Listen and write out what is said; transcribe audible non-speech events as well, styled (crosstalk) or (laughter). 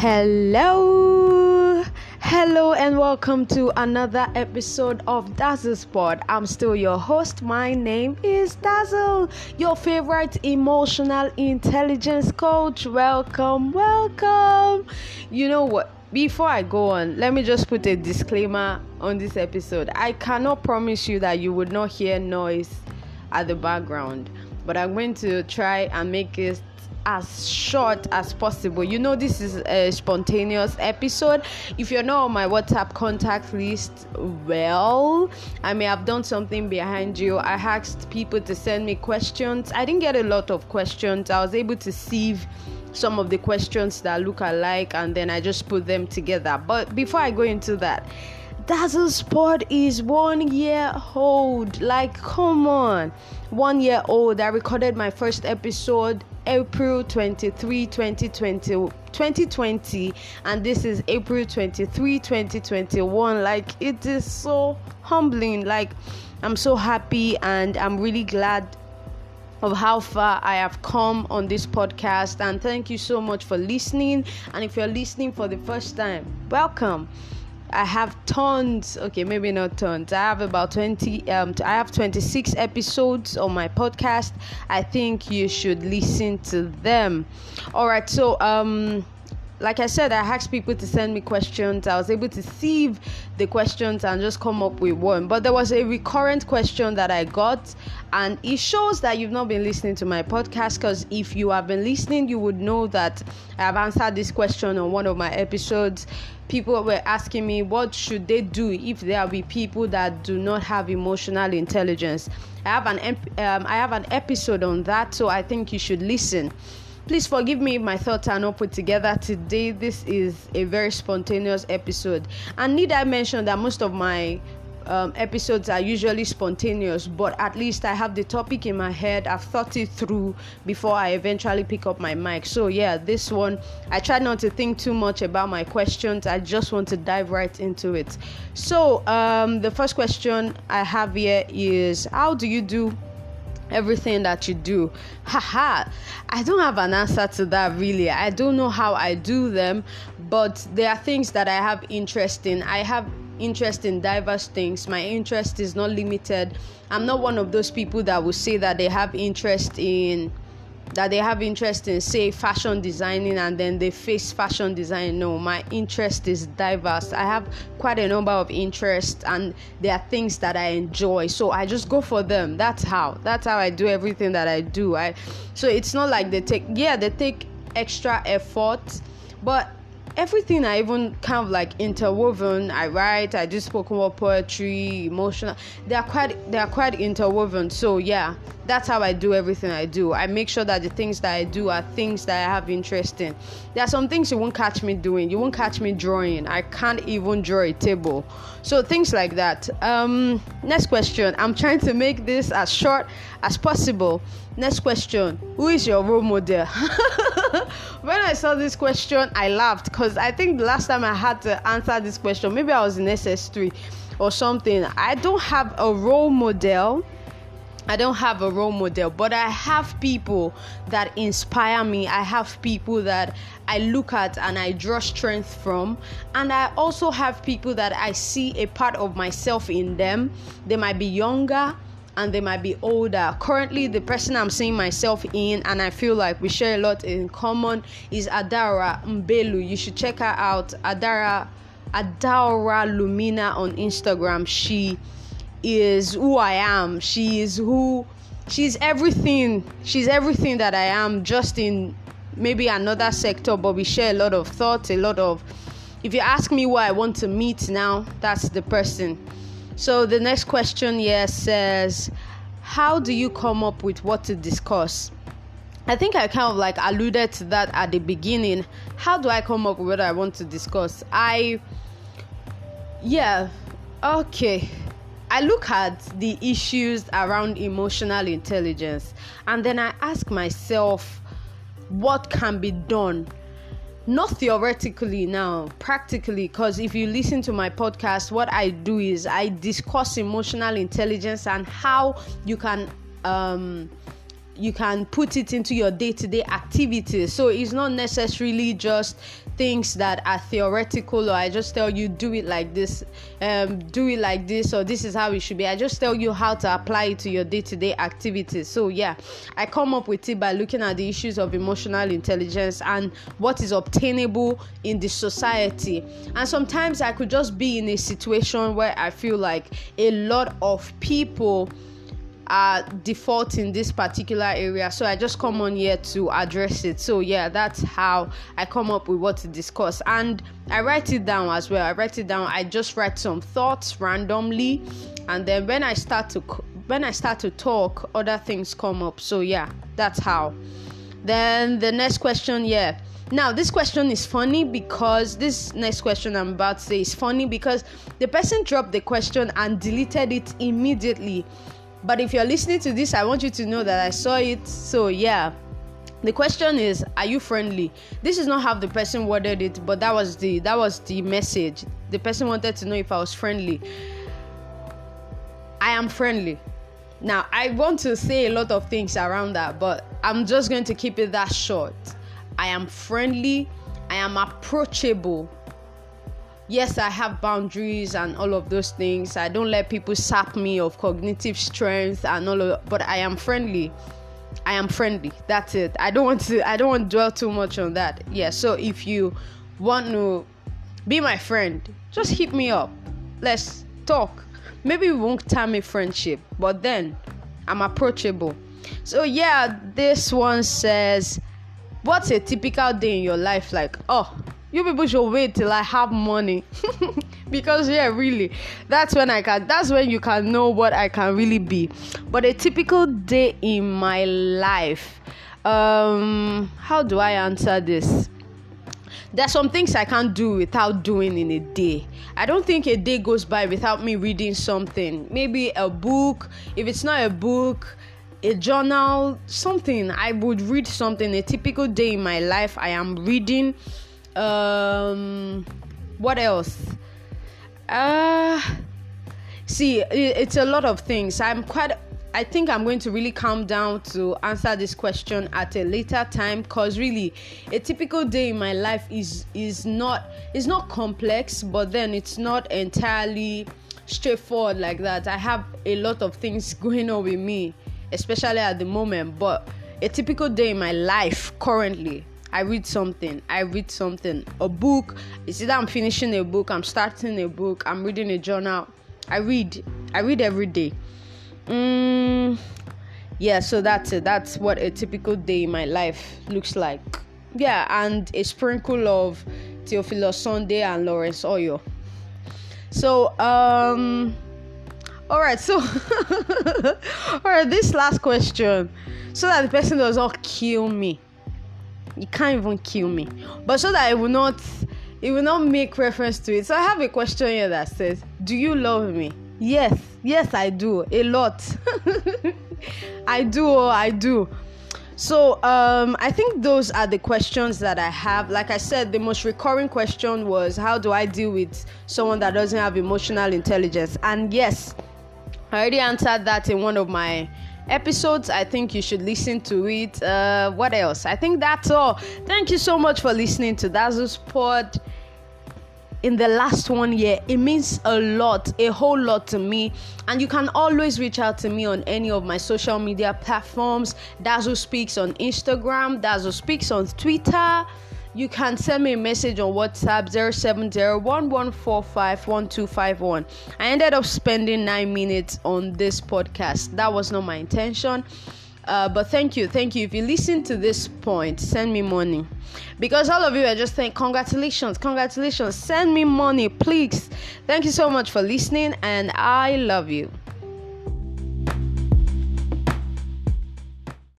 Hello, hello, and welcome to another episode of Dazzle's Pod. I'm still your host. My name is Dazzle, your favorite emotional intelligence coach. Welcome, welcome. You know what? Before I go on, let me just put a disclaimer on this episode. I cannot promise you that you would not hear noise at the background, but I'm going to try and make it as short as possible. You know, this is a spontaneous episode. If you're not on my WhatsApp contact list, well, I may have done something behind you. I asked people to send me questions. I didn't get a lot of questions. I was able to sieve some of the questions that look alike and then I just put them together. But before I go into that, Dazzle's Pod is one year old. Like, come on, one year old. I recorded my first episode April 23, 2020, 2020, and this is April 23, 2021. Like, it is so humbling. Like, I'm so happy and I'm really glad of how far I have come on this podcast. And thank you so much for listening. And if you're listening for the first time, welcome. I have tons. Okay, maybe not tons. I have about 20 um I have 26 episodes on my podcast. I think you should listen to them. All right. So, um like I said, I asked people to send me questions. I was able to sieve the questions and just come up with one. But there was a recurrent question that I got, and it shows that you've not been listening to my podcast. Because if you have been listening, you would know that I have answered this question on one of my episodes. People were asking me what should they do if there be people that do not have emotional intelligence. I have an um, I have an episode on that, so I think you should listen. Please forgive me if my thoughts are not put together today. This is a very spontaneous episode. And need I mention that most of my um, episodes are usually spontaneous, but at least I have the topic in my head. I've thought it through before I eventually pick up my mic. So, yeah, this one, I try not to think too much about my questions. I just want to dive right into it. So, um, the first question I have here is How do you do everything that you do. Haha, I don't have an answer to that really. I don't know how I do them, but there are things that I have interest in. I have interest in diverse things. My interest is not limited. I'm not one of those people that will say that they have interest in that they have interest in say fashion designing and then they face fashion design. No my interest is diverse. I have quite a number of interests and there are things that i enjoy. So i just go for them. That's how. That's how i do everything that i do. I so it's not like they take yeah they take extra effort but everything I even kind of like interwoven. I write, I do spoken word poetry, emotional. They are quite they are quite interwoven. So yeah, that's how I do everything I do. I make sure that the things that I do are things that I have interest in. There are some things you won't catch me doing. You won't catch me drawing. I can't even draw a table. So things like that. Um, next question. I'm trying to make this as short as possible. Next question. Who is your role model? (laughs) (laughs) when I saw this question, I laughed because I think the last time I had to answer this question, maybe I was in SS3 or something. I don't have a role model. I don't have a role model, but I have people that inspire me. I have people that I look at and I draw strength from. And I also have people that I see a part of myself in them. They might be younger, and they might be older. Currently, the person I'm seeing myself in, and I feel like we share a lot in common, is Adara Mbelu. You should check her out. Adara Adara Lumina on Instagram. She is who I am. She is who she's everything. She's everything that I am, just in maybe another sector, but we share a lot of thoughts, a lot of if you ask me who I want to meet now, that's the person. So the next question here says, How do you come up with what to discuss? I think I kind of like alluded to that at the beginning. How do I come up with what I want to discuss? I, yeah, okay. I look at the issues around emotional intelligence and then I ask myself, what can be done not theoretically now practically because if you listen to my podcast what i do is i discuss emotional intelligence and how you can um you can put it into your day-to-day activities. So it's not necessarily just things that are theoretical or i just tell you do it like this um, do it like this or this is how it should be. I just tell you how to apply it to your day-to-day activities. So yeah i come up with it by looking at the issues of emotional intelligence and what is obtainable in the society. And sometimes i could just be in a situation where i feel like a lot of people are default in this particular area. So i just come on here to address it. So yeah that's how i come up with what to discuss. And i write it down as well. I write it down. I just write some thoughts randomly. And then when i start to when i start to talk other things come up. So yeah that's how. Then the next question yeah. Now this question is funny because this next question i'm about to say is funny because the person dropped the question and deleted it immediately but if you're listening to this, I want you to know that I saw it. So, yeah. The question is, are you friendly? This is not how the person worded it, but that was the that was the message. The person wanted to know if I was friendly. I am friendly. Now, I want to say a lot of things around that, but I'm just going to keep it that short. I am friendly, I am approachable, yes, I have boundaries and all of those things. I don't let people sap me of cognitive strength and all of that, but I am friendly. I am friendly. That's it. I don't want to I don't want to dwell too much on that. Yeah, so if you want to be my friend, just hit me up. Let's talk. Maybe we won't time a friendship, but then I'm approachable. So yeah, this one says, What's a typical day in your life like? Oh, you people should wait till I have money. (laughs) because yeah, really, that's when I can that's when you can know what I can really be. But a typical day in my life. Um how do I answer this? There's some things I can't do without doing in a day. I don't think a day goes by without me reading something. Maybe a book. If it's not a book, a journal, something. I would read something. A typical day in my life, I am reading um what else? Uh see it's a lot of things. I'm quite i think i'm going to really calm down to answer this question at a later time because really a typical day in my life is is not is not complex but then it's not entirely straightforward like that. I have a lot of things (laughs) going on with me especially at the moment but a typical day in my life currently I read something. I read something. A book. It's either I'm finishing a book, I'm starting a book, I'm reading a journal. I read. I read every day. Mm, yeah, so that's it. That's what a typical day in my life looks like. Yeah, and a sprinkle of Theophilus Sunday and Lawrence Oyor. So, um, all right. So, (laughs) all right. This last question, so that the person does not kill me you can't even kill me. But so that I will not it will not make reference to it. So I have a question here that says, Do you love me? Yes, yes, I do. A lot. (laughs) I do, oh, I do. So um, I think those are the questions that I have. Like I said, the most recurring question was how do I deal with someone that doesn't have emotional intelligence? And yes, I already answered that in one of my episodes. I think you should listen to it. Uh, what else? I think that's all. Thank you so much for listening to Dazzle's Pod. In the last one year, it means a lot, a whole lot to me. And you can always reach out to me on any of my social media platforms. Dazzle Speaks on Instagram, Dazzle Speaks on Twitter you can send me a message on WhatsApp 07011451251. I ended up spending nine minutes on this podcast. That was not my intention. Uh, but thank you, thank you. If you listen to this point, send me money. Because all of you are just saying, congratulations, congratulations, send me money, please. Thank you so much for listening, and I love you.